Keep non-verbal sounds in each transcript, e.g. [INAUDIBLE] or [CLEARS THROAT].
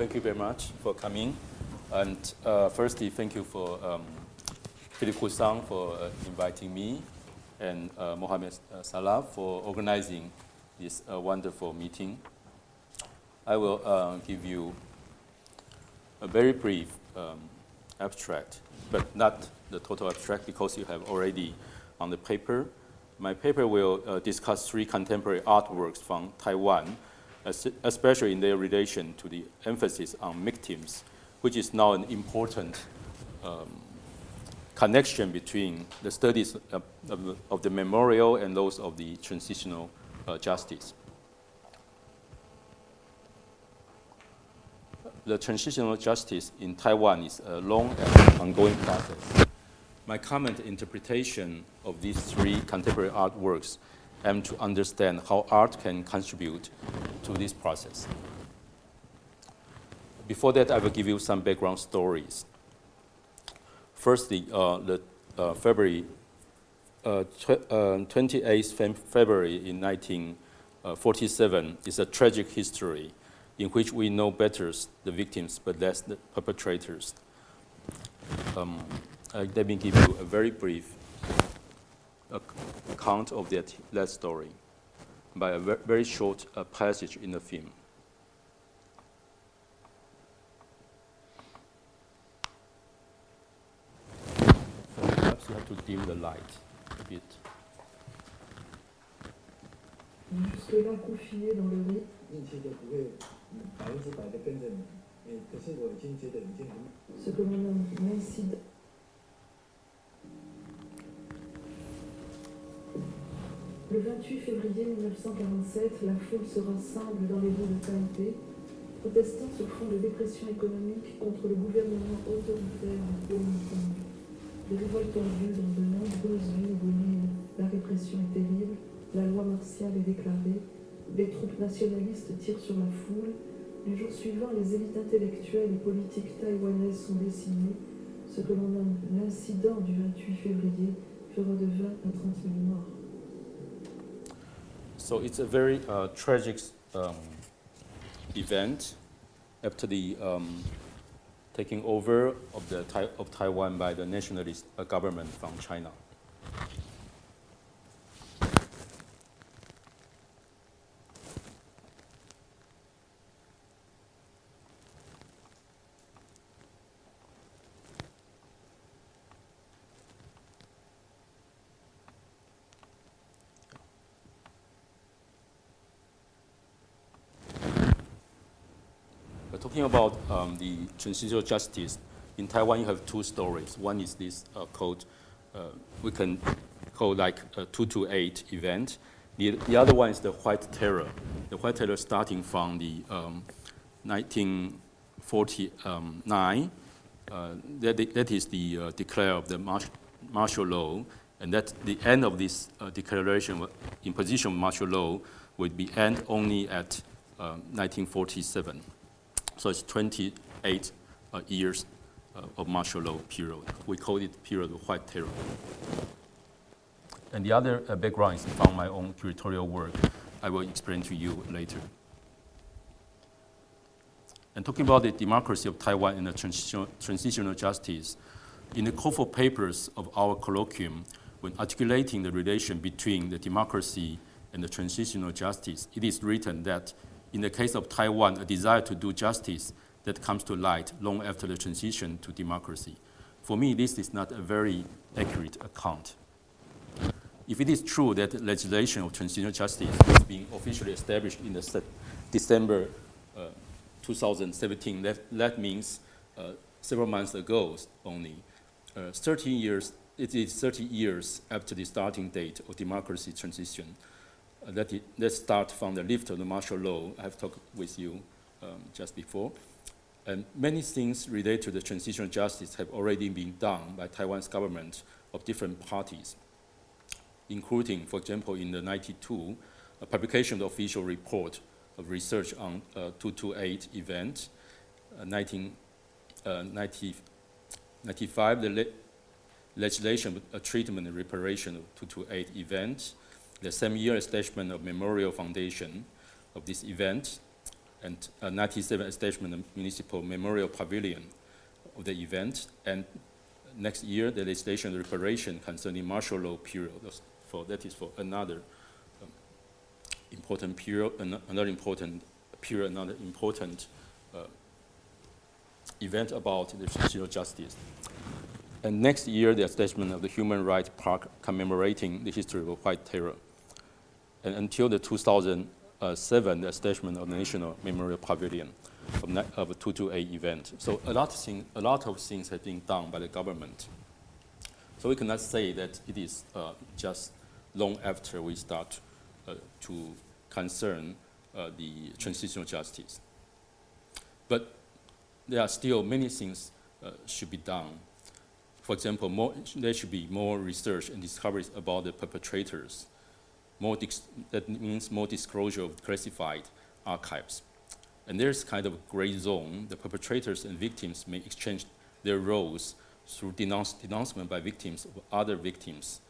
thank you very much for coming. And uh, firstly, thank you for um, Philip Kusang for uh, inviting me and uh, Mohamed uh, Salah for organizing this uh, wonderful meeting. I will uh, give you a very brief um, abstract, but not the total abstract because you have already on the paper. My paper will discuss three contemporary artworks from Taiwan, especially in their relation to the emphasis on victims, which is now an important um, connection between the studies of, of, of, the memorial and those of the transitional uh, justice. The transitional justice in Taiwan is a long and ongoing process. My comment interpretation of these three contemporary artworks aim to understand how art can contribute to this process. Before that, I will give you some background stories. Firstly, uh, the uh, February, uh, tw- 28th uh, February in 1947 is a tragic history in which we know better the victims but less the perpetrators. Um, uh, let me give you a very brief account of that, that story by a very short uh, passage in the film. So perhaps you have to dim the light a bit. Jusque-là confiné dans le lit. Ce que l'on nomme Maïcide Le 28 février 1947, la foule se rassemble dans les rues de Taipei, protestant sur fond de dépression économique contre le gouvernement autoritaire de Kong. Les révoltes ont lieu dans de nombreuses villes de l'île. La répression est terrible, la loi martiale est déclarée, les troupes nationalistes tirent sur la foule. Les jours suivants, les élites intellectuelles et politiques taïwanaises sont décimées. Ce que l'on nomme l'incident du 28 février fera de 20 à 30 000 morts. So it's a very uh, tragic um, event after the um, taking over of, the, of Taiwan by the nationalist uh, government from China. talking about um, the transitional justice, in Taiwan you have two stories. One is this uh, called, uh, we can call like a 228 event. The, the other one is the White Terror. The White Terror starting from the um, 1949. Uh, that, that is the uh, declare of the martial law, and that the end of this uh, declaration, imposition of martial law, would be end only at 1947. Uh, so it's 28 uh, years uh, of martial law period. We call it period of white terror. And the other uh, background is from my own curatorial work. I will explain to you later. And talking about the democracy of Taiwan and the transitional justice, in the call for papers of our colloquium, when articulating the relation between the democracy and the transitional justice, it is written that in the case of Taiwan, a desire to do justice that comes to light long after the transition to democracy. For me, this is not a very accurate account. If it is true that legislation of transitional justice is being officially established in the December uh, 2017, that, that means uh, several months ago only. Uh, 13 years, it is 30 years after the starting date of democracy transition. Uh, that it, let's start from the lift of the martial law. I have talked with you um, just before. And many things related to the transitional justice have already been done by Taiwan's government of different parties, including, for example, in the 92, a publication of official report of research on uh, 228 event, uh, 1995, uh, the le legislation, a treatment and reparation of 228 event, the same year establishment of Memorial Foundation of this event, and uh, 97 establishment of municipal memorial pavilion of the event, and next year the legislation reparation concerning martial law period. For that is for another um, important period, another important period, another important uh, event about the social justice. And next year, the establishment of the Human Rights Park commemorating the history of white terror. And until the 2007, the establishment of the National Memorial Pavilion of, of a 228 event. So a lot, of thing, a lot of things have been done by the government. So we cannot say that it is uh, just long after we start uh, to concern uh, the transitional justice. But there are still many things uh, should be done for example, more, there should be more research and discoveries about the perpetrators. More that means more disclosure of classified archives. And there's kind of a gray zone. The perpetrators and victims may exchange their roles through denounce, denouncement by victims of other victims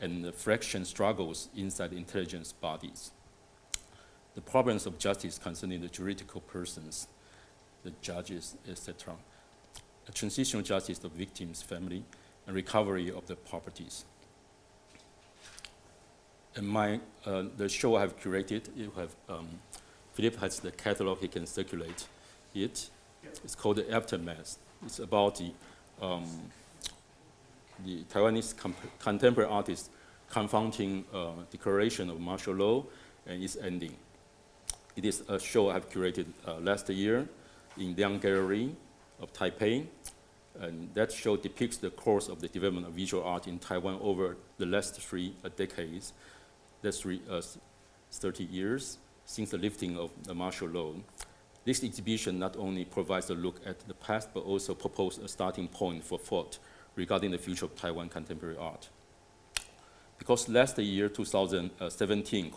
and the fraction struggles inside intelligence bodies. The problems of justice concerning the juridical persons, the judges, etc a transitional justice of victims' family, and recovery of the properties. And my, uh, the show I have curated, you have, um, Philip has the catalog, he can circulate it. It's called The Aftermath. It's about the, um, the Taiwanese contemporary artist confronting uh, declaration of martial law and its ending. It is a show I have curated uh, last year in Liang Gallery of Taipei. And that show depicts the course of the development of visual art in Taiwan over the last three uh, decades, that's uh, 30 years since the lifting of the martial law. This exhibition not only provides a look at the past, but also proposes a starting point for thought regarding the future of Taiwan contemporary art. Because last year, 2017,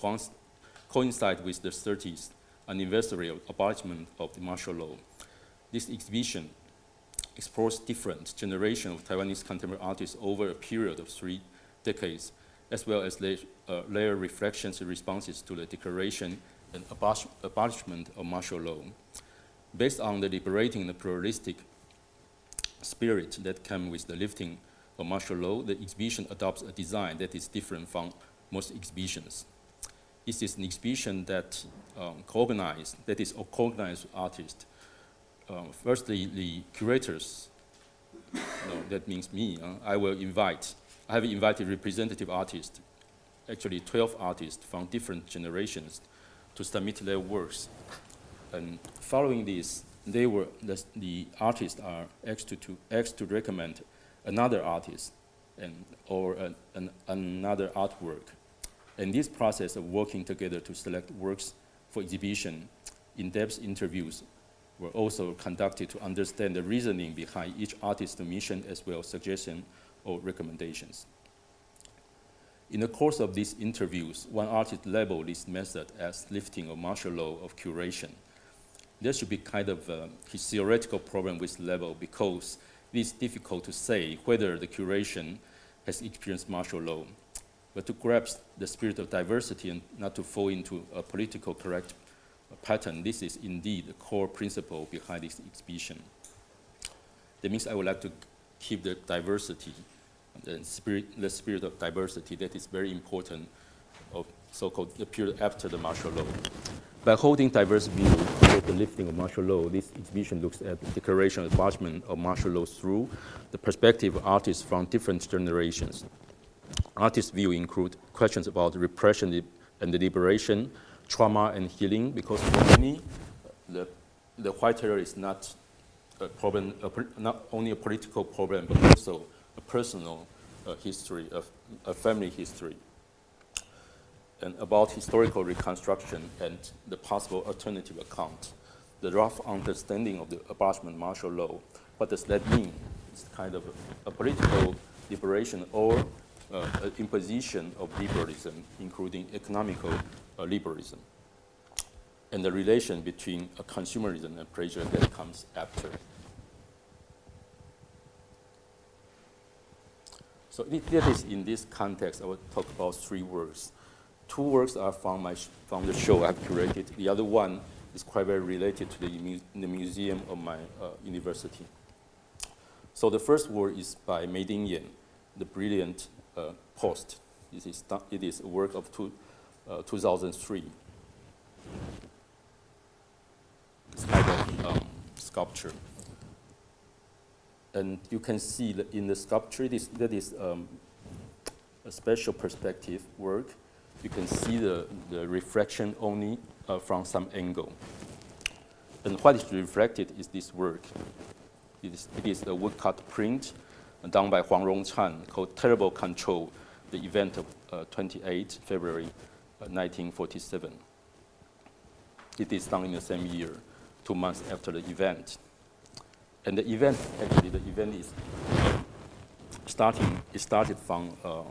coincided with the 30th anniversary of abolishment of the martial law, this exhibition explores different generations of Taiwanese contemporary artists over a period of three decades, as well as their, uh, reflections and responses to the declaration and abolish abolishment of martial law. Based on the liberating and pluralistic spirit that came with the lifting of martial law, the exhibition adopts a design that is different from most exhibitions. It is an exhibition that um, co-organized, that is co-organized artists uh, firstly, the curators, no, that means me, uh, I will invite, I have invited representative artists, actually 12 artists from different generations to submit their works. And following this, they were, the, the artists are asked to, to, asked to recommend another artist and, or an, an, another artwork. And this process of working together to select works for exhibition, in-depth interviews were also conducted to understand the reasoning behind each artist's mission as well as suggestions or recommendations. In the course of these interviews, one artist labeled this method as lifting of martial law of curation. There should be kind of a theoretical problem with label because it is difficult to say whether the curation has experienced martial law. But to grasp the spirit of diversity and not to fall into a political correct pattern, this is indeed the core principle behind this exhibition. That means I would like to keep the diversity, the spirit, the spirit of diversity that is very important of so-called the period after the martial law. By holding diverse view toward the lifting of martial law, this exhibition looks at the declaration and abolishment of martial law through the perspective of artists from different generations. Artists' view include questions about repression and liberation, trauma and healing because for many, the, the white terror is not a problem, a, not only a political problem, but also a personal uh, history, a family history, and about historical reconstruction and the possible alternative account. The rough understanding of the abolishment martial law, what does that mean? It's kind of a, a political liberation or uh, imposition of liberalism, including economical uh, liberalism, and the relation between consumerism and pressure that comes after. So that is in this context, I will talk about three works. Two works are from, my, from the show I've curated. The other one is quite very related to the, the museum of my uh, university. So the first work is by Mei Dingyan, the brilliant uh, post. It is, it is a work of two, uh, 2003. It's kind of um, sculpture. And you can see in the sculpture, this, that is um, a special perspective work. You can see the, the reflection only uh, from some angle. And what is reflected is this work. It is, it is a woodcut print done by Huang Rongchan called Terrible Control, the event of uh, 28 February uh, 1947. It is done in the same year, two months after the event. And the event, actually, the event is starting, it started from uh,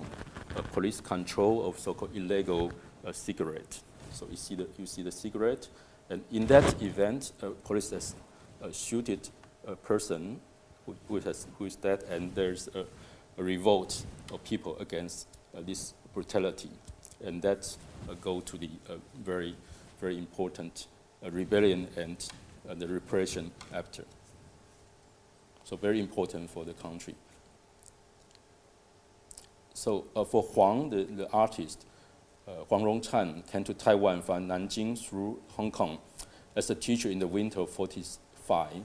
police control of so-called illegal uh, cigarette. So you see, the, you see the cigarette, and in that event, uh, police has uh, shooted a person who, who, has, who is dead, and there's a, a revolt of people against uh, this brutality. And that uh, go to the uh, very, very important rebellion and the repression after. So very important for the country. So uh, for Huang, the, the artist, uh, Huang Rongchan came to Taiwan from Nanjing through Hong Kong as a teacher in the winter of 45.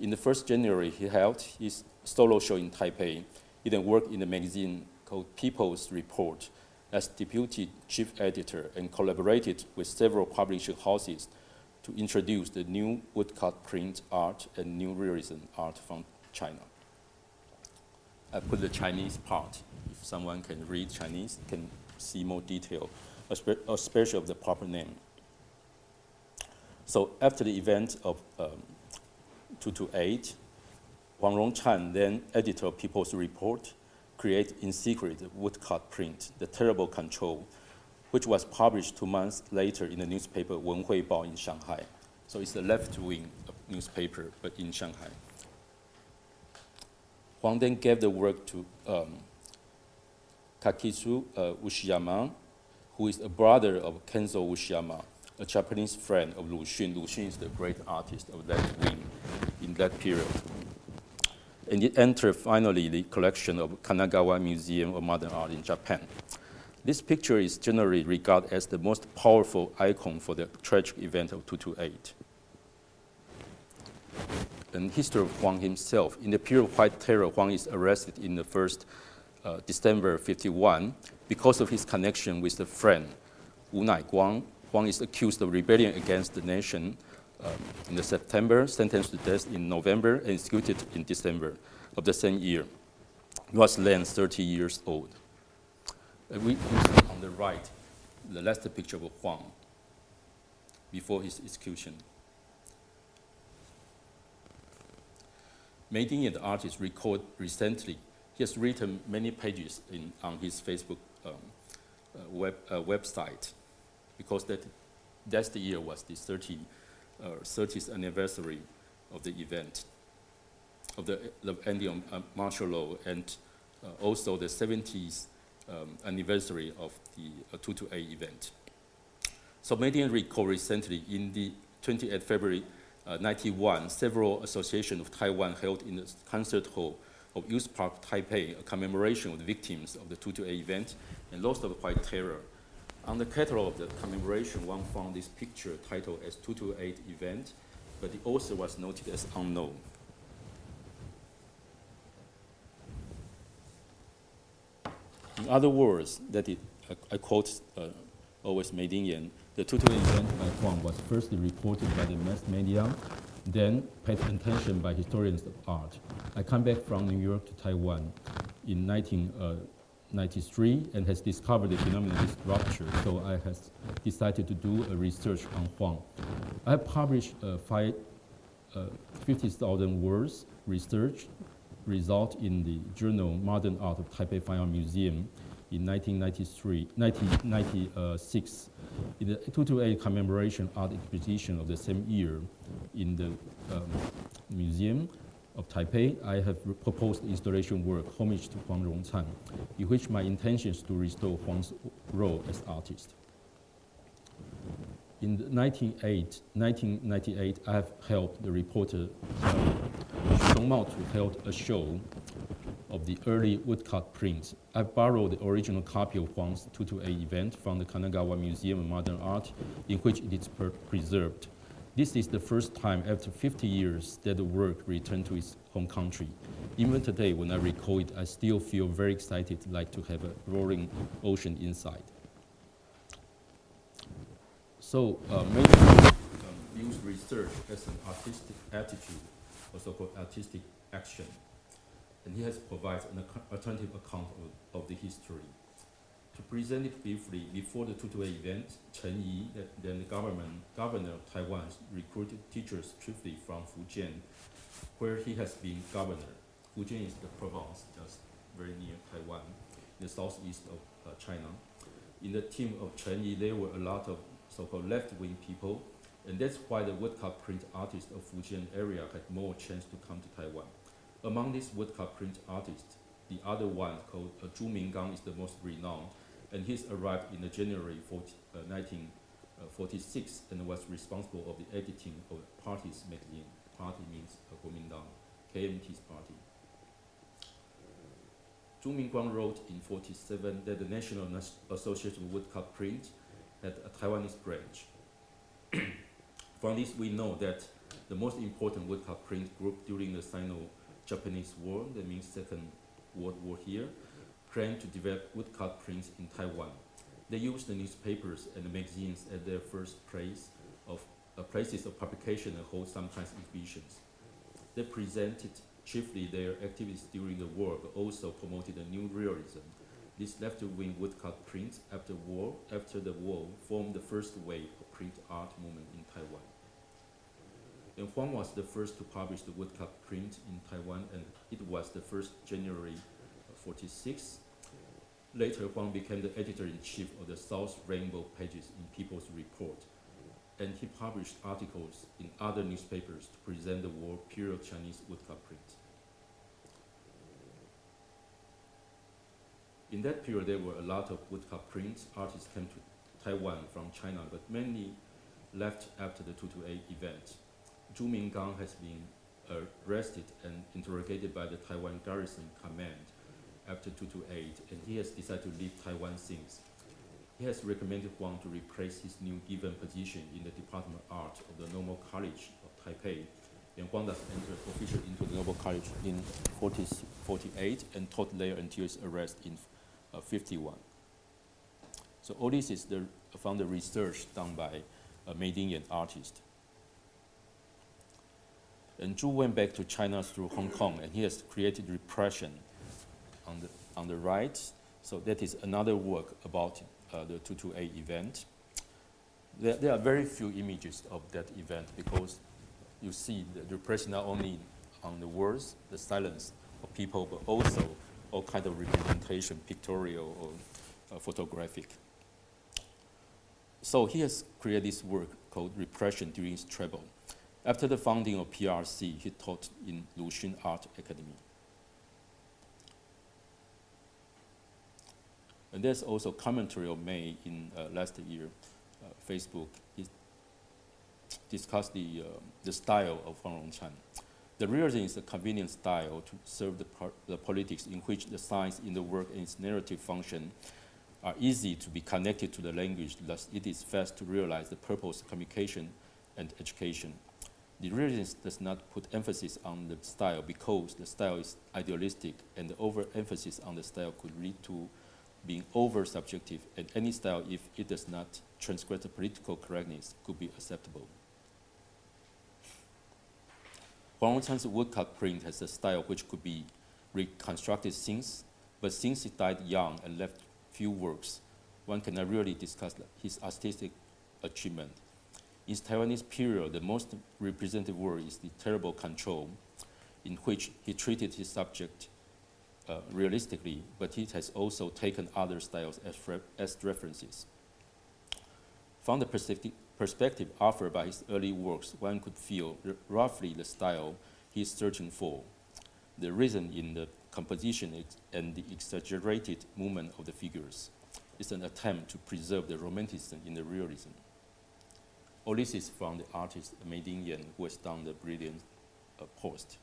In the first January, he held his solo show in Taipei. He then worked in a magazine called People's Report as deputy chief editor and collaborated with several publishing houses to introduce the new woodcut print art and new realism art from China. I put the Chinese part If someone can read Chinese, can see more detail, especially of the proper name. So after the event of um, 228, Huang Rongchan, then editor of People's Report, created in secret the woodcut print, The Terrible Control, which was published two months later in the newspaper Wen Hui Bao in Shanghai. So it's a left-wing newspaper, but in Shanghai. Huang then gave the work to um, Kakisu uh, Uchiyama, who is a brother of Kenzo Uchiyama, a Japanese friend of Lu Xun. Lu Xun is the great artist of that wing in that period. And it entered finally the collection of Kanagawa Museum of Modern Art in Japan. This picture is generally regarded as the most powerful icon for the tragic event of 228. And history of Huang himself. In the period of White Terror, Huang is arrested in the first uh, December 51 because of his connection with the friend Wu Naiguang. Huang is accused of rebellion against the nation um, in the September, sentenced to death in November, and executed in December of the same year. He was then 30 years old. Uh, we, on the right the last picture of Huang before his execution. Mei Dingyan, the artist, recorded recently he has written many pages in, on his Facebook um, uh, web, uh, website because that, that's the year was the 30, uh, 30th anniversary of the event, of the, the ending of uh, martial law, and uh, also the 70th um, anniversary of the uh, 228 event. So Mei Dingyan recalled recently in the 28th February 91, several associations of Taiwan held in the concert hall of Youth Park Taipei, a commemoration of the victims of the 228 event and lost of white terror. On the catalog of the commemoration, one found this picture titled as 228 event, but the author was noted as unknown. In other words, that it, I, I quote uh, always Mei Dingyan, the 228 event by Huang was firstly reported by the mass media then paid attention by historians of art. I come back from New York to Taiwan in 1993 uh, and has discovered the phenomenon of rupture, so I has decided to do a research on Huang. I published uh, five, uh, 50,000 words research result in the journal Modern Art of Taipei Fine Art Museum in 1993, 1996 in the 228 commemoration art exhibition of the same year in the um, Museum of Taipei, I have proposed installation work, Homage to Huang Rongchan, in which my intention is to restore Huang's role as artist. in 1998, I have helped the reporter uh, Xiong Mao to hold a show of the early woodcut prints. I borrowed the original copy of Huang's 228 event from the Kanagawa Museum of Modern Art, in which it is preserved. This is the first time after 50 years that the work returned to its home country. Even today, when I recall it, I still feel very excited, like to have a roaring ocean inside. So uh, maybe um, use research as an artistic attitude, or so-called artistic action. And he has provided an alternative account of, of the history. To present it briefly, before the 228 event, Chen Yi, then the government, governor of Taiwan, recruited teachers chiefly from Fujian, where he has been governor. Fujian is the province just very near Taiwan, in the southeast of uh, China. In the team of Chen Yi, there were a lot of so-called left-wing people, and that's why the woodcut print artists of Fujian area had more chance to come to Taiwan. Among these woodcut print artists, the other one called uh, Zhu Minggang is the most renowned, and he's arrived in January 40, uh, 1946 and was responsible of the editing of party's magazine. Party means uh, Kuomintang, KMT's party. Zhu Minggang wrote in 47 that the National Association of Woodcut Print at a Taiwanese branch. [CLEARS THROAT] From this, we know that the most important woodcut print group during the Sino-Japanese War, that means Second World War here, planned to develop woodcut prints in Taiwan. They used the newspapers and the magazines as their first place of uh, places of publication and hold sometimes exhibitions. They presented chiefly their activities during the war, but also promoted a new realism this left-wing woodcut prints after war, after the war formed the first wave of print art movement in Taiwan. And Huang was the first to publish the woodcut print in Taiwan, and it was the first January 46. Later, Huang became the editor-in-chief of the South Rainbow pages in People's Report, and he published articles in other newspapers to present the war period Chinese woodcut print. In that period, there were a lot of woodcut prints. Artists came to Taiwan from China, but many left after the 228 event. Zhu Minggang has been arrested and interrogated by the Taiwan Garrison Command after 228, and he has decided to leave Taiwan since. He has recommended Huang to replace his new given position in the Department of Art of the Normal College of Taipei. And Huang thus entered officially into the Normal College in 40, 48 and taught there until his arrest in uh, 51. So all this is the, from the research done by a Mei Dingyan artist. And Zhu went back to China through Hong Kong, and he has created repression on the, on the right. So that is another work about uh, the 228 event. There, there, are very few images of that event because you see the repression not only on the words, the silence of people, but also all kind of representation, pictorial or uh, photographic. So he has created this work called Repression During Travel. After the founding of PRC, he taught in Luxun Art Academy. And there's also commentary of Mei in uh, last year, uh, Facebook. He discussed the, uh, the style of Huang Rongchan. The realism is a convenient style to serve the, the politics in which the science in the work and its narrative function are easy to be connected to the language, thus it is fast to realize the purpose of communication and education. The realism does not put emphasis on the style because the style is idealistic and the overemphasis on the style could lead to being over-subjective and any style, if it does not transgress the political correctness, could be acceptable. Huang Rongchan's woodcut print has a style which could be reconstructed since, but since he died young and left few works, one cannot really discuss his artistic achievement. In Taiwanese period, the most representative work is the terrible control, in which he treated his subject uh, realistically, but he has also taken other styles as, as references. From the perspective, perspective offered by his early works, one could feel roughly the style he is searching for. The reason in the composition and the exaggerated movement of the figures is an attempt to preserve the romanticism in the realism. All this is from the artist Mei Dingyan, who has done the brilliant uh, post.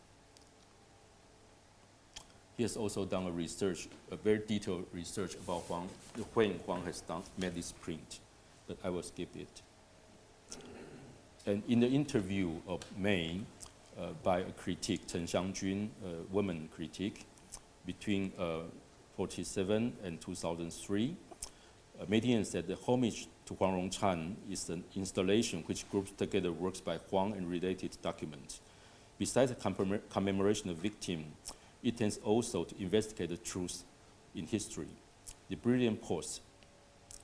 He has also done a research, a very detailed research about Huang, when Huang has done, made this print, but I will skip it. And in the interview of Mei uh, by a critic, Chen Xiangjun, a woman critic, between uh, 47 and 2003, uh, Mei Dingyan said the homage to Huang Rongchan is an installation which groups together works by Huang and related documents. Besides the commemoration of victim, it tends also to investigate the truth in history. The brilliant post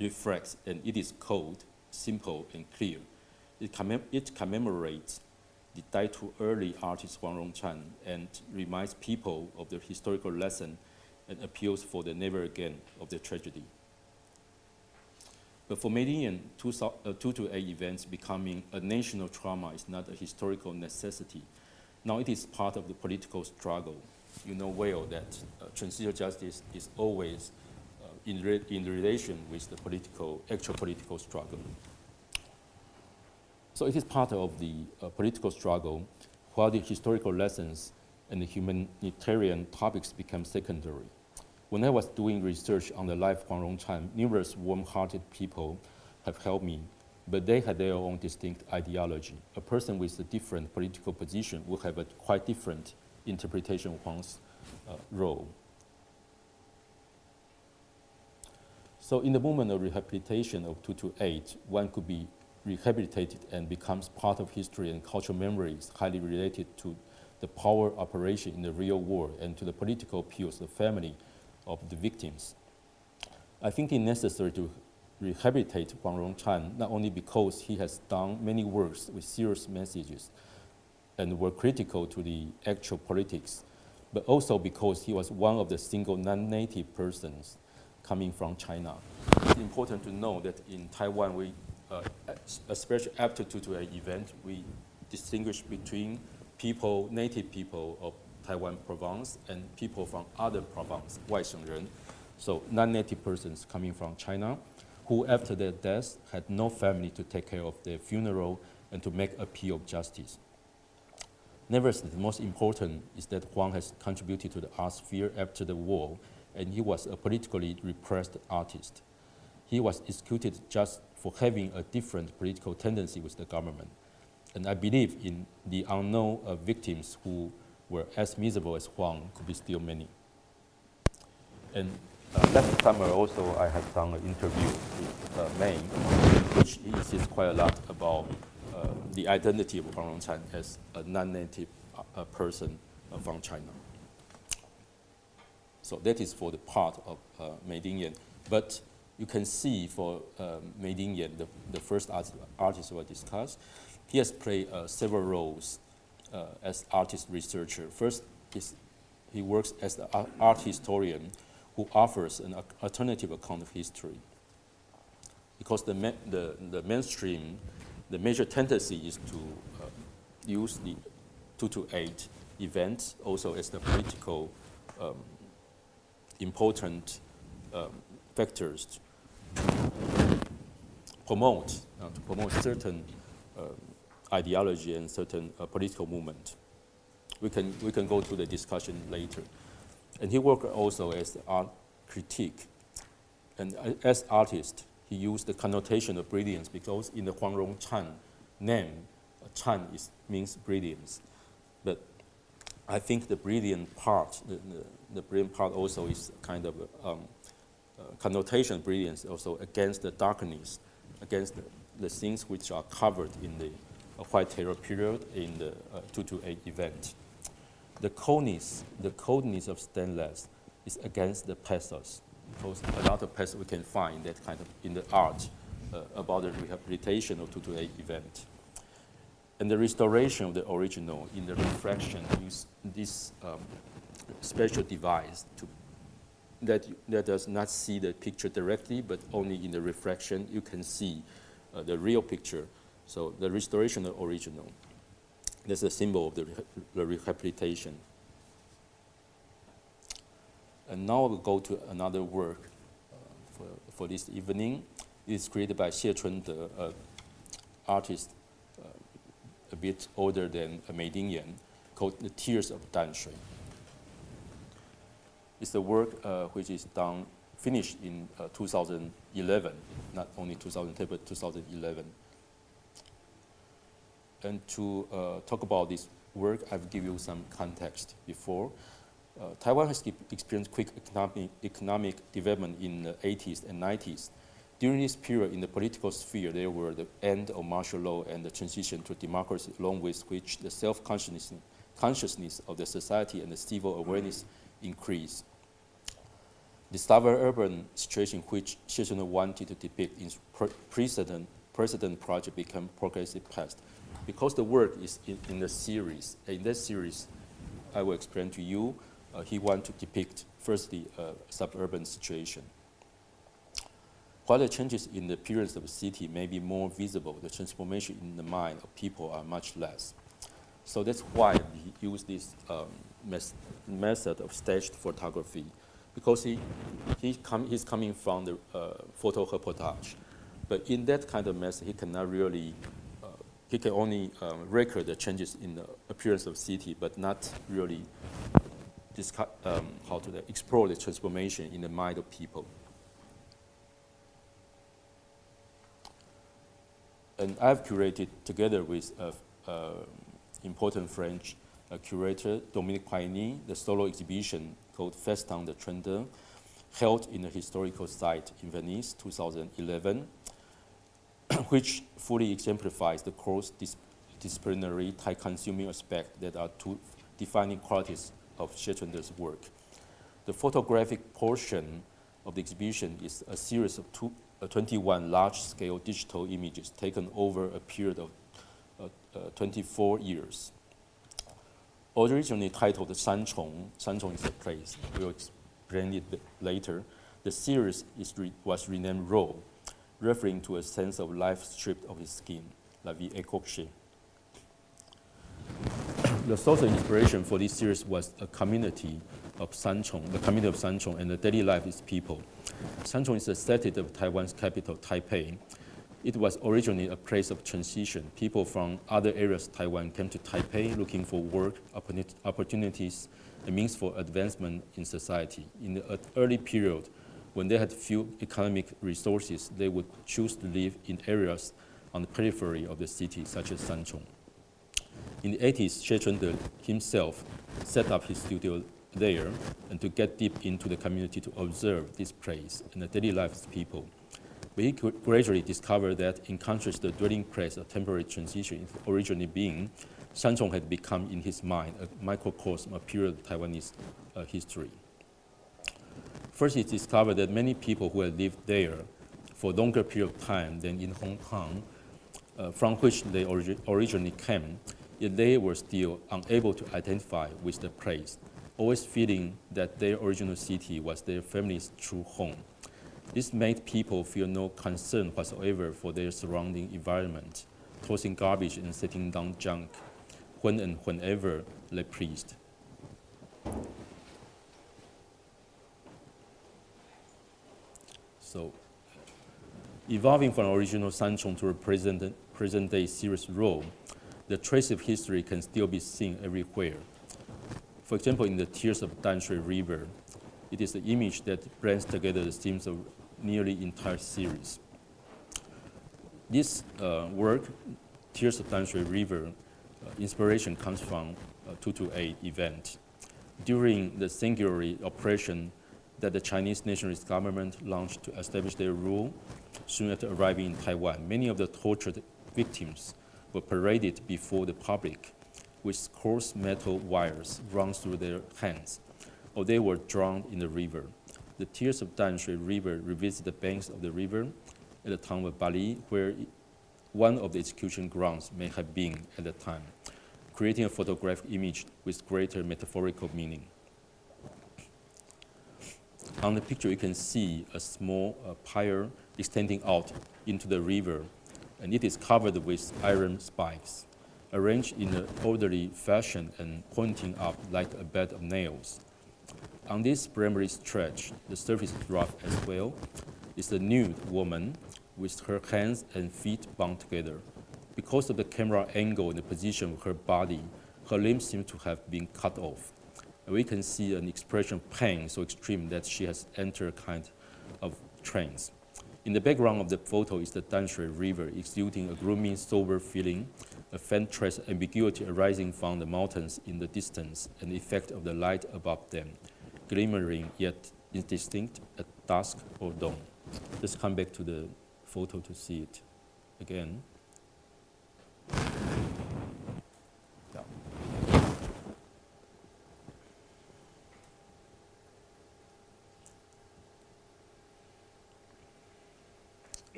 reflects, and it is cold, simple, and clear. It, commem it commemorates the died too early artist Huang Rongchan and reminds people of the historical lesson and appeals for the never again of the tragedy. But for Mei Dingyan, 228 uh, events becoming a national trauma is not a historical necessity. Now it is part of the political struggle. You know well that uh, transitional justice is always uh, in, re in relation with the political, actual political struggle. So it is part of the uh, political struggle while the historical lessons and the humanitarian topics become secondary. When I was doing research on the life of Huang Rongchan, numerous warm-hearted people have helped me, but they had their own distinct ideology. A person with a different political position would have a quite different interpretation of Huang's uh, role. So in the movement of rehabilitation of 228, one could be rehabilitated and becomes part of history and cultural memories highly related to the power operation in the real world and to the political appeals of the family of the victims. I think it's necessary to rehabilitate Huang Rongchan not only because he has done many works with serious messages and were critical to the actual politics, but also because he was one of the single non-native persons coming from China. It's important to know that in Taiwan, we, uh, especially after 228 event, we distinguish between people, native people of Taiwan province and people from other province, 外省人, so non-native persons coming from China, who after their death had no family to take care of their funeral and to make appeal of justice. Nevertheless, the most important is that Huang has contributed to the art sphere after the war, and he was a politically repressed artist. He was executed just for having a different political tendency with the government. And I believe in the unknown uh, victims who were as miserable as Huang could be still many. And uh, last summer also I had done an interview with uh, Mei, which insists quite a lot about uh, the identity of Huang Rongchan as a non-native uh, person from China. So that is for the part of uh, Mei Dingyan. But you can see for uh, Mei Dingyan, the, the first art, artist we discussed, he has played uh, several roles uh, as artist researcher. First, he works as an art historian who offers an alternative account of history. Because the, ma the, the mainstream, the major tendency is to uh, use the 228 events also as the political um, important um, factors to promote, uh, to promote certain um, ideology and certain uh, political movement. We can, we can go to the discussion later. And he worked also as art critique. And as artist, he used the connotation of brilliance because in the Huang Rongchan name, uh, Chan is, means brilliance. But I think the brilliant part, the, the, the brilliant part also is kind of um, uh, connotation brilliance also against the darkness, against the, the things which are covered in the white terror period in the uh, 228 event. The coldness, the coldness of stainless is against the pathos. Because a lot of pathos we can find that kind of in the art uh, about the rehabilitation of 228 event. And the restoration of the original in the refraction use this um, special device to that, that does not see the picture directly, but only in the refraction you can see uh, the real picture so the restoration of original, that's a symbol of the, the rehabilitation. And now we'll go to another work uh, for, for this evening. It's created by Xie Chunde, a, artist uh, a bit older than Mei Dingyan called The Tears of Dan Shui. It's a work uh, which is done, finished in uh, 2011, not only 2010, but 2011. And to uh, talk about this work, I've give you some context before. Uh, Taiwan has experienced quick economic, economic development in the 80s and 90s. During this period in the political sphere, there were the end of martial law and the transition to democracy, along with which the self-consciousness of the society and the civil awareness increased. The suburban urban situation which Chunde wanted to depict in precedent, precedent project became progressive past. Because the work is in, in the series, in that series, I will explain to you, uh, he wanted to depict firstly a suburban situation. While the changes in the appearance of the city may be more visible, the transformation in the mind of people are much less. So that's why he used this um, method of staged photography, because he, he com he's coming from the uh, photo reportage. But in that kind of method, he cannot really, uh, he can only um, record the changes in the appearance of city, but not really discuss, um, how to explore the transformation in the mind of people. and I've curated together with an important French curator, Dominique Païni, the solo exhibition called Festin de Trente, held in a historical site in Venice, 2011, which fully exemplifies the cross-disciplinary, time-consuming aspect that are two defining qualities of Xie work. The photographic portion of the exhibition is a series of two, uh, 21 large-scale digital images taken over a period of uh, uh, 24 years. Originally titled Sanchong, Sanchong is a place, we'll explain it later. The series re was renamed Raw, referring to a sense of life stripped of his skin, La vie écorchée. the source of inspiration for this series was a community of Sanchong, the community of Sanchong, and the daily life of its people. Sanchong is the city of Taiwan's capital, Taipei. It was originally a place of transition. People from other areas of Taiwan came to Taipei looking for work, opportunities, and means for advancement in society. In the early period, when they had few economic resources, they would choose to live in areas on the periphery of the city, such as Sanchong. In the 80s, Xie Chunde himself set up his studio there and to get deep into the community to observe this place and the daily lives of people. We gradually discovered that in contrast to the dwelling place of temporary transition originally being, Sanchong had become in his mind a microcosm, a period of Taiwanese uh, history. First, he discovered that many people who had lived there for a longer period of time than in Hong Kong, uh, from which they origi originally came, yet they were still unable to identify with the place always feeling that their original city was their family's true home. This made people feel no concern whatsoever for their surrounding environment, tossing garbage and setting down junk when and whenever they pleased. So, evolving from original Sanchong to a present, present day serious role, the trace of history can still be seen everywhere. For example, in the Tears of Danshui River, it is the image that blends together the themes of nearly entire series. This uh, work, Tears of Danshui River, uh, inspiration comes from a 228 event. During the Singularity operation that the Chinese nationalist government launched to establish their rule, soon after arriving in Taiwan, many of the tortured victims were paraded before the public with coarse metal wires run through their hands, or they were drowned in the river. The tears of Danshui River revisit the banks of the river at the town of Bali, where one of the execution grounds may have been at the time, creating a photographic image with greater metaphorical meaning. On the picture, you can see a small uh, pier extending out into the river, and it is covered with iron spikes arranged in an orderly fashion and pointing up like a bed of nails. On this primary stretch, the surface is rough as well, is a nude woman with her hands and feet bound together, because of the camera angle and the position of her body, her limbs seem to have been cut off. We can see an expression of pain so extreme that she has entered a kind of trance. In the background of the photo is the Danshui River, exuding a gloomy, sober feeling, a faint trace ambiguity arising from the mountains in the distance, and the effect of the light above them, glimmering yet indistinct at dusk or dawn. Let's come back to the photo to see it again.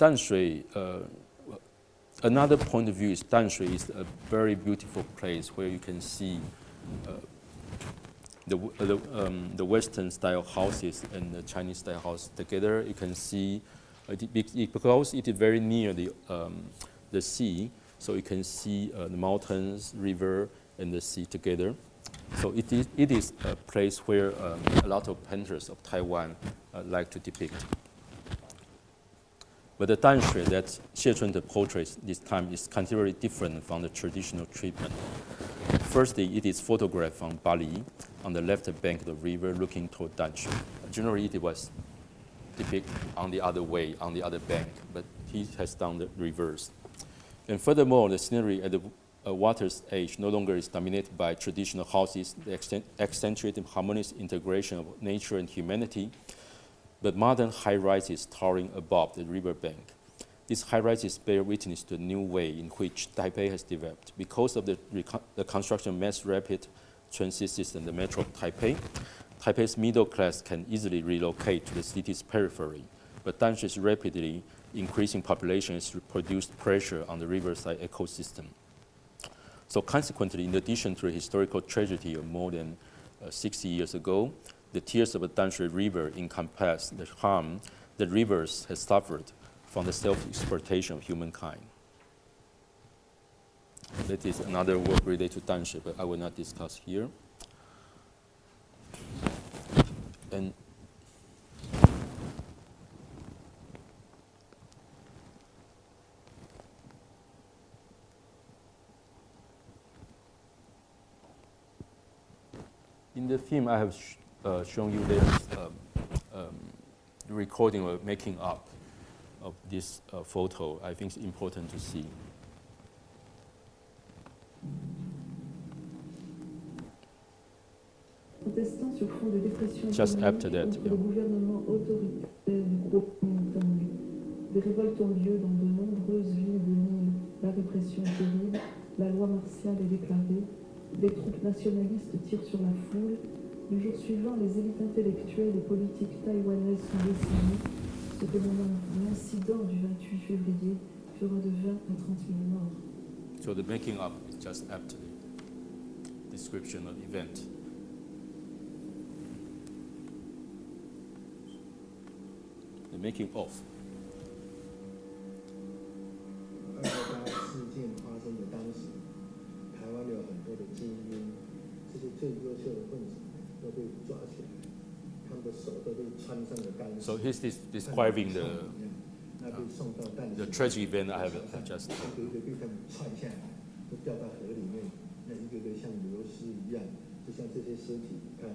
淡水, uh, another point of view is Danshui is a very beautiful place where you can see uh, the, uh, the, um, the, Western style houses and the Chinese style house together. You can see uh, it, because it is very near the, um, the sea, so you can see uh, the mountains, river, and the sea together. So it is, it is a place where um, a lot of painters of Taiwan uh, like to depict. But the Danshui that Xie Chun portrays this time is considerably different from the traditional treatment. Firstly, it is photographed from Bali on the left bank of the river looking toward Danshui. Generally, it was depicted on the other way, on the other bank, but he has done the reverse. And furthermore, the scenery at the uh, water's edge no longer is dominated by traditional houses, the accentuated harmonious integration of nature and humanity, but modern high rises towering above the riverbank. These high rises bear witness to a new way in which Taipei has developed. Because of the, the construction of mass rapid transit system, the Metro of Taipei, Taipei's middle class can easily relocate to the city's periphery, but Danshui's rapidly increasing population has produced pressure on the riverside ecosystem. So consequently, in addition to the historical tragedy of more than uh, 60 years ago, the tears of the Danshui River encompass the harm the rivers have suffered from the self-exploitation of humankind. That is another work related to Danshui, but I will not discuss here. And in the theme, I have uh, shown you this um, um, recording or making up of this uh, photo. I think it's important to see. Just after that, contre yeah. le gouvernement autoritaire du groupe Montangui. Des révoltes ont lieu dans de nombreuses villes de l'île. La répression est terrible, la loi martiale est déclarée, des troupes nationalistes tirent sur la foule, le jour suivant, les élites intellectuelles et politiques taïwanaises sont décimées, ce que l'on l'incident du 28 février fera de 20 à 30 000 morts. So the making up is just after the description of the event. The making of. 二八事件发生的当时，台湾有很多的精英，这些最优秀的分子。 So he's this describing the the tragic event I have just. 都一个个被他们串下来，都掉到河里面，那一个个像流尸一样，就像这些尸体，你看。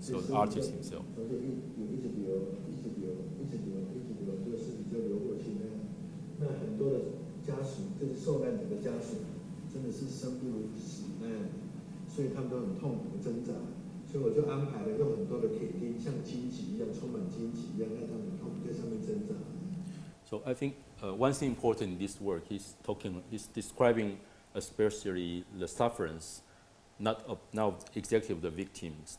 So the artist himself. 从这一有一直流，一直流，一直流，一直流，这个尸体就流过去那样。那很多的家属，这是受难者的家属，真的是生不如死那样。所以他们都很痛苦挣扎，所以我就安排了用很多的铁钉，像荆棘一样，充满荆棘一样，让他们痛在上面挣扎。So I think uh, one thing important in this work is talking, is describing especially the sufferance, not of, now exactly of the victims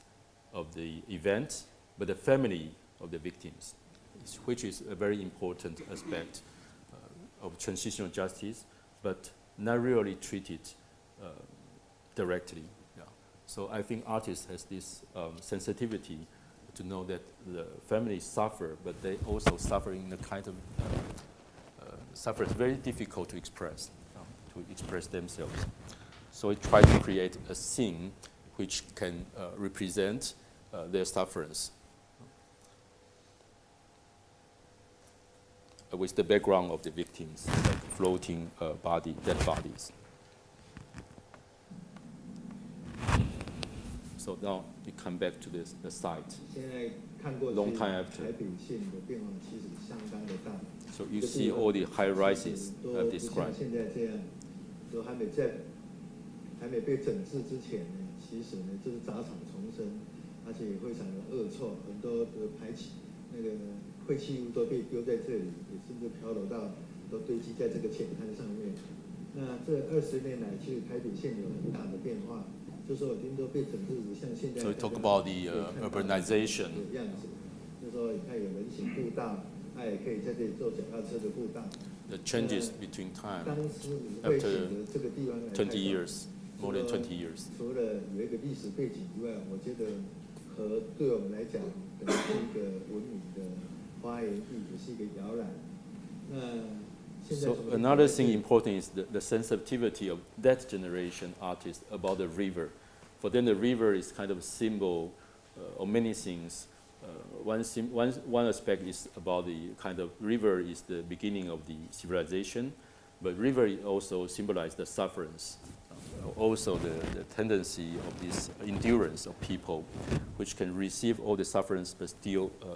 of the event, but the family of the victims, which is a very important aspect uh, of transitional justice, but not really treated uh, directly. So I think artists has this um, sensitivity to know that the families suffer, but they also suffer in a kind of uh, uh, suffer. It's very difficult to express, um, to express themselves. So we try to create a scene which can uh, represent uh, their sufferings. With the background of the victims, like floating uh, body, dead bodies. So now we come back to this, the site. 现在看过去 Long time after 台北县的变化其实相当的大。So you see all the high rises 都 I've 不像 described. 现在这样，都还没在还没被整治之前呢，其实呢就是杂草丛生，而且也非常的恶臭，很多的排气那个废弃物都被丢在这里，也甚至漂流到都堆积在这个浅滩上面。那这二十年来，其实台北县有很大的变化，就说已经都被整治成像现在 So we talk about the uh, urbanization. 的样子，就说你看有人行步道，那也可以在这里坐脚踏车的步道。The changes between time 时你会选择这个地方来拍20 years, more than 20 years. 除了有一个历史背景以外，我觉得和对我们来讲，可能是一个文明的花园地，也是一个摇篮。So another thing important is the, the sensitivity of that generation artists about the river. For them, the river is kind of symbol uh, of many things. Uh, one, sim- one, one aspect is about the kind of river is the beginning of the civilization, but river also symbolizes the sufferance, uh, also the, the tendency of this endurance of people, which can receive all the sufferance but still uh,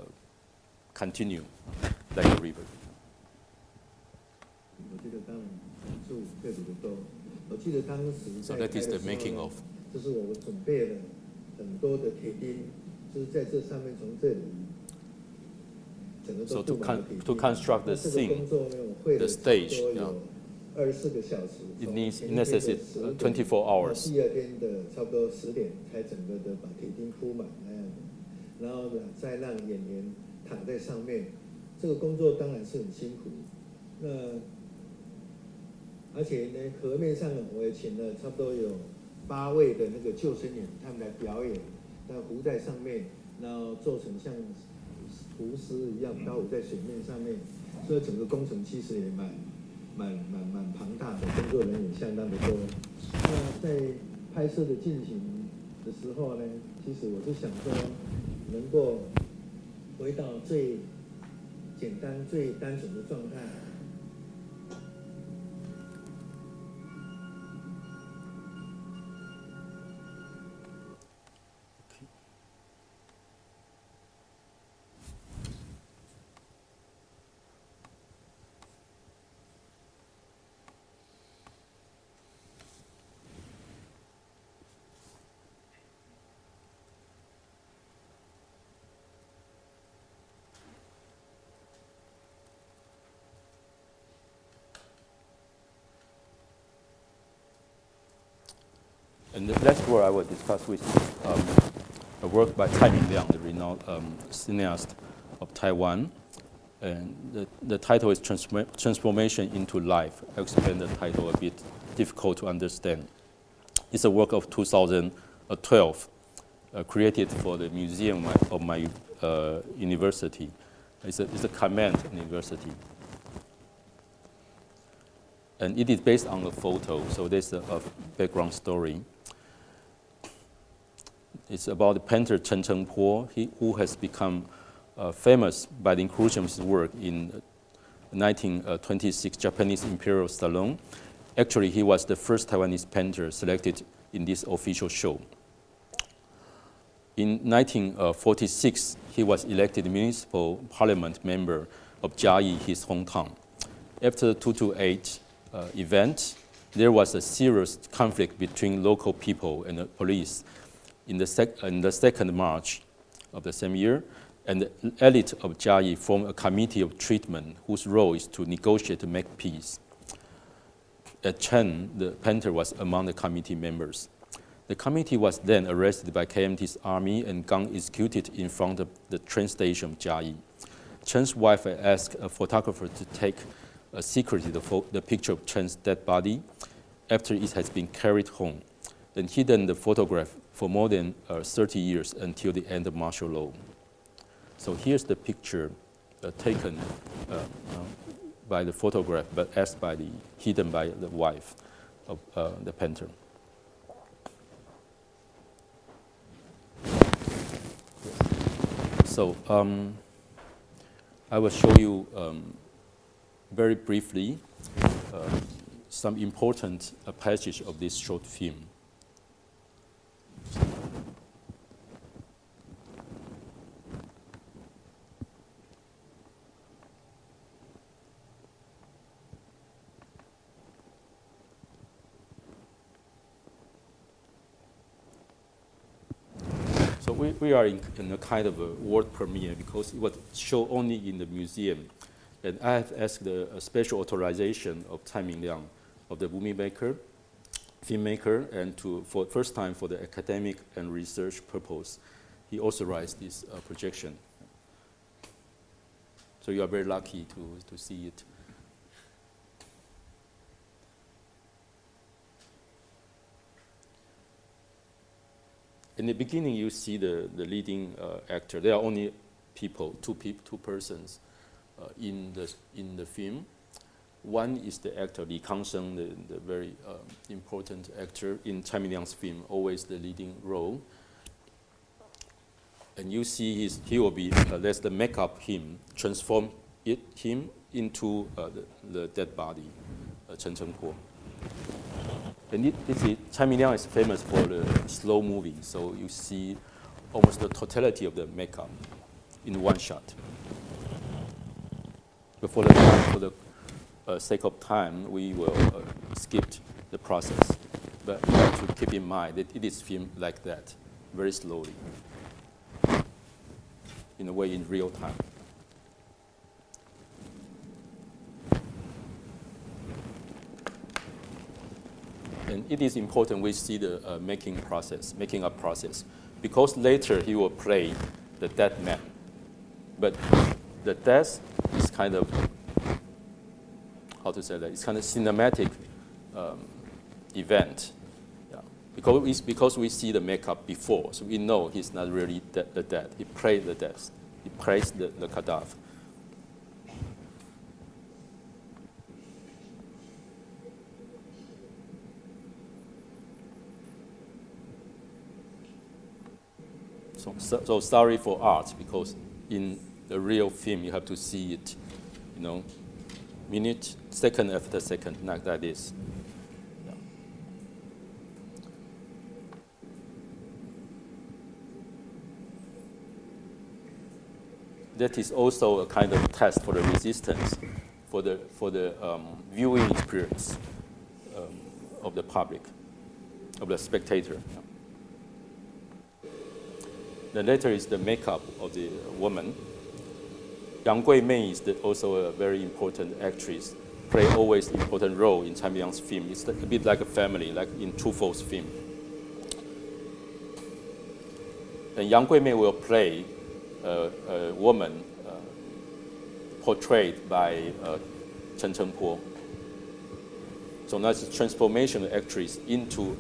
continue like a river. So 在 that 拍 is 的 the 时候 making 呢 of 就是我们准备了很多的铁钉，就是在这上面从这里整个 So 都 to 布满了 con- 铁 to 钉。 construct the 那这个 scene, 工作呢，我会 the 了差不 stage, 多 yeah. 有二十四个小时。 It 从 needs- 前 it 一天的 necessitates 10 24点 hours. 到第二天的差不多十点才整个的把铁钉铺满那样的，然后呢再让演员躺在上面。这个工作当然是很辛苦。那 而且呢，河面上呢，我也请了差不多有八位的那个救生员，他们来表演，那浮在上面，然后做成像浮尸一样漂浮在水面上面，所以整个工程其实也蛮蛮蛮蛮庞大的，工作人员相当的多。那在拍摄的进行的时候呢，其实我是想说，能够回到最简单、最单纯的状态。And the last word I will discuss with um, a work by Tsai Ming-liang, the renowned um, cineast of Taiwan. And the, the title is Transform- Transformation into Life. I'll explain the title a bit difficult to understand. It's a work of 2012, uh, created for the museum of my uh, university. It's a, it's a Kament University. And it is based on a photo, so there's a, a background story. It's about the painter Chen Chengpo, he, who has become uh, famous by the inclusion of his work in 1926 Japanese Imperial Salon. Actually, he was the first Taiwanese painter selected in this official show. In 1946, he was elected municipal parliament member of Jiayi, his hometown. After the 228 uh, event, there was a serious conflict between local people and the police in the, sec- in the second March of the same year, and the elite of Jiayi formed a committee of treatment whose role is to negotiate to make peace. At Chen, the painter was among the committee members. The committee was then arrested by KMT's army and gun executed in front of the train station of Jiayi. Chen's wife asked a photographer to take uh, secretly the, pho- the picture of Chen's dead body after it has been carried home, then hidden the photograph for more than uh, 30 years until the end of martial law. So here's the picture uh, taken uh, by the photograph, but as by the hidden by the wife of the painter. So um, I will show you um, very briefly uh, some important uh, passages of this short film. We, are in, in a kind of a world premiere because it was shown only in the museum. And I have asked a special authorization of Tsai Ming-liang, of the movie maker, filmmaker, and to, for first time for the academic and research purpose, he authorized this uh, projection. So you are very lucky to, to see it. In the beginning, you see the, the leading uh, actor. There are only people, two people, two persons uh, in the in the film. One is the actor Li Kangsheng, the, the very uh, important actor in Tsai Ming-liang's film, always the leading role. And you see his, he will be, uh, the makeup him, transform it, him into uh, the, the dead body, uh, Chen Chengpo. And it, this is, Ming-liang is famous for the slow moving, so you see almost the totality of the makeup in one shot. But for the, for the uh, sake of time, we will uh, skip the process. But you have to keep in mind that it is filmed like that, very slowly, in a way in real time. It is important we see the uh, making process, making up process, because later he will play the dead man. But the death is kind of, how to say that, it's kind of cinematic um, event. Yeah. Because, it's because we see the makeup before, so we know he's not really de- the dead. He played the death. He plays the, the cadaver. So, so, so sorry for art because in the real film you have to see it, you know, minute, second after second, like that is. Yeah. That is also a kind of test for the resistance, for the, for the um, viewing experience um, of the public, of the spectator. Yeah. The latter is the makeup of the woman. Yang Gui-mei is the, also a very important actress, play always important role in Tsai Ming-liang's film. It's a bit like a family, like in Truffaut's film. And Yang Gui-mei will play a, a woman uh, portrayed by uh, Chen Chengpo. So that's a transformation of actress into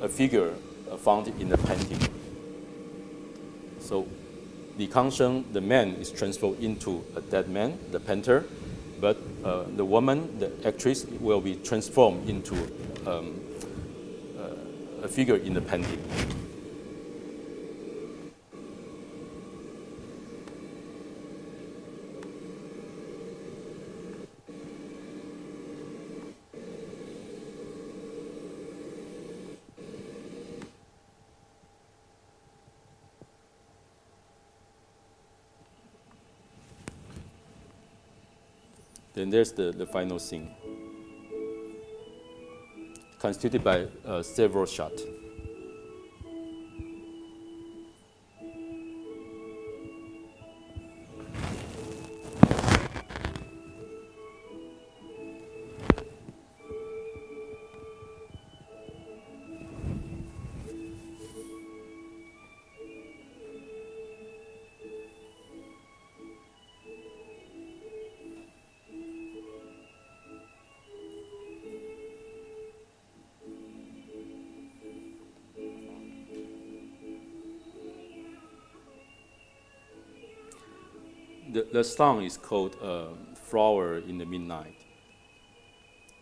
a figure uh, found in the painting. So Li Kangsheng, the man, is transformed into a dead man, the painter, but uh, the woman, the actress, will be transformed into um, uh, a figure in the painting. Then there's the, the final scene, constituted by uh, several shots. The, song is called uh, Flower in the Midnight.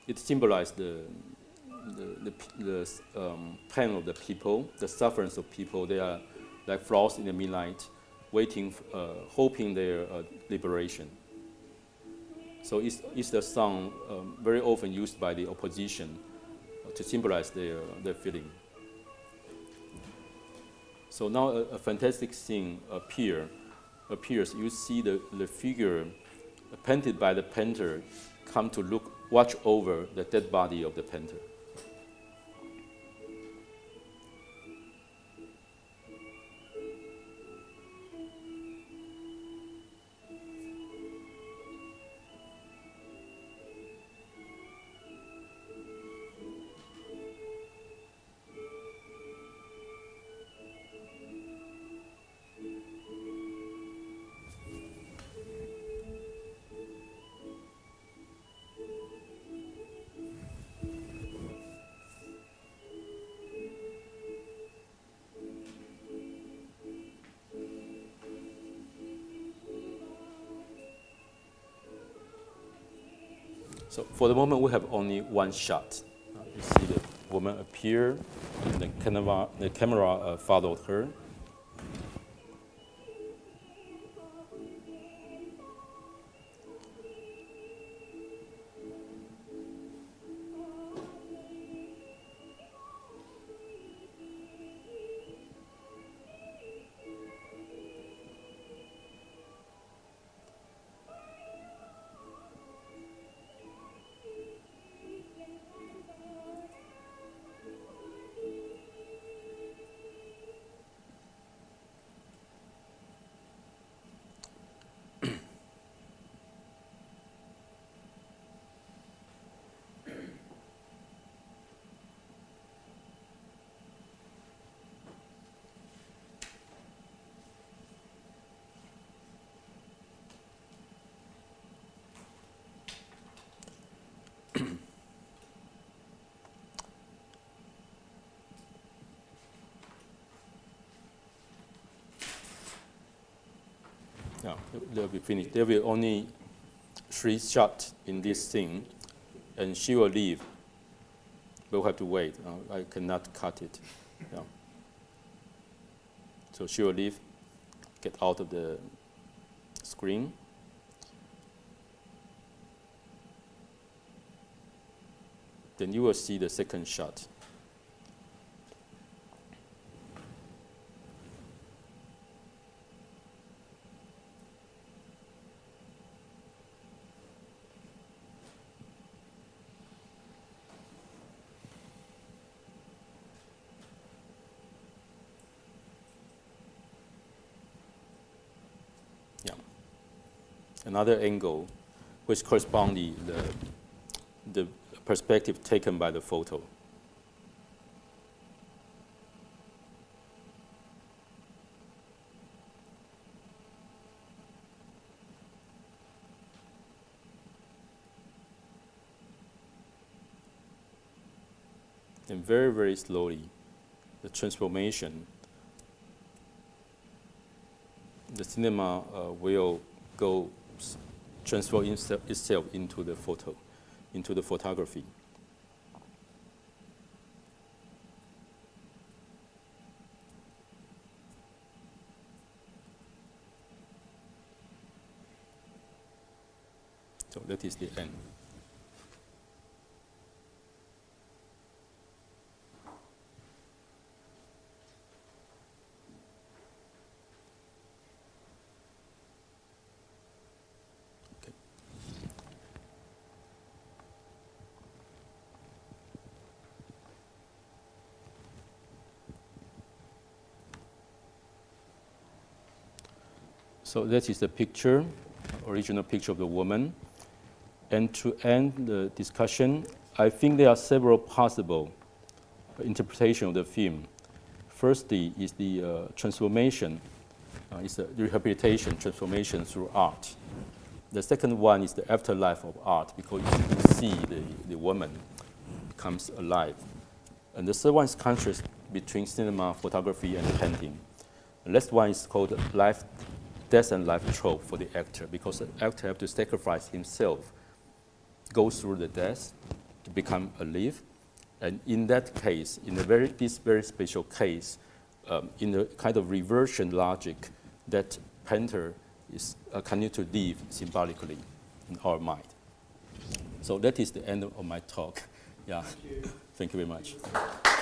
It symbolizes the, the, the, the um, pain of the people, the sufferance of people. They are like flowers in the midnight. waiting, uh, hoping their uh, liberation. So it's, it's the song um, very often used by the opposition to symbolize their, their feeling. So now a, a fantastic scene appear, appears. You see the, the figure painted by the painter come to look, watch over the dead body of the painter. So for the moment, we have only one shot. Uh, you see the woman appear, and the camera, the camera uh, followed her. Yeah, they'll be finished. There will only three shots in this scene, and she will leave. We'll have to wait. Uh, I cannot cut it. Yeah. So she will leave, get out of the screen. Then you will see the second shot. Another angle which corresponds the, the, the perspective taken by the photo. And very, very slowly, the transformation, the cinema uh, will go transfer itself into the photo, into the photography. So that is the end. So that is the picture, original picture of the woman. And to end the discussion, I think there are several possible interpretation of the film. Firstly is the uh, transformation, uh, it's a rehabilitation, transformation through art. The second one is the afterlife of art because you see the, the woman becomes alive. And the third one is contrast between cinema, photography, and painting. The last one is called life death and life trope for the actor because the actor have to sacrifice himself, go through the death to become alive. And in that case, in a very, this very special case, um, in a kind of reversion logic, that painter is uh, continue to live symbolically in our mind. So that is the end of my talk. Yeah. Thank you, Thank you very much.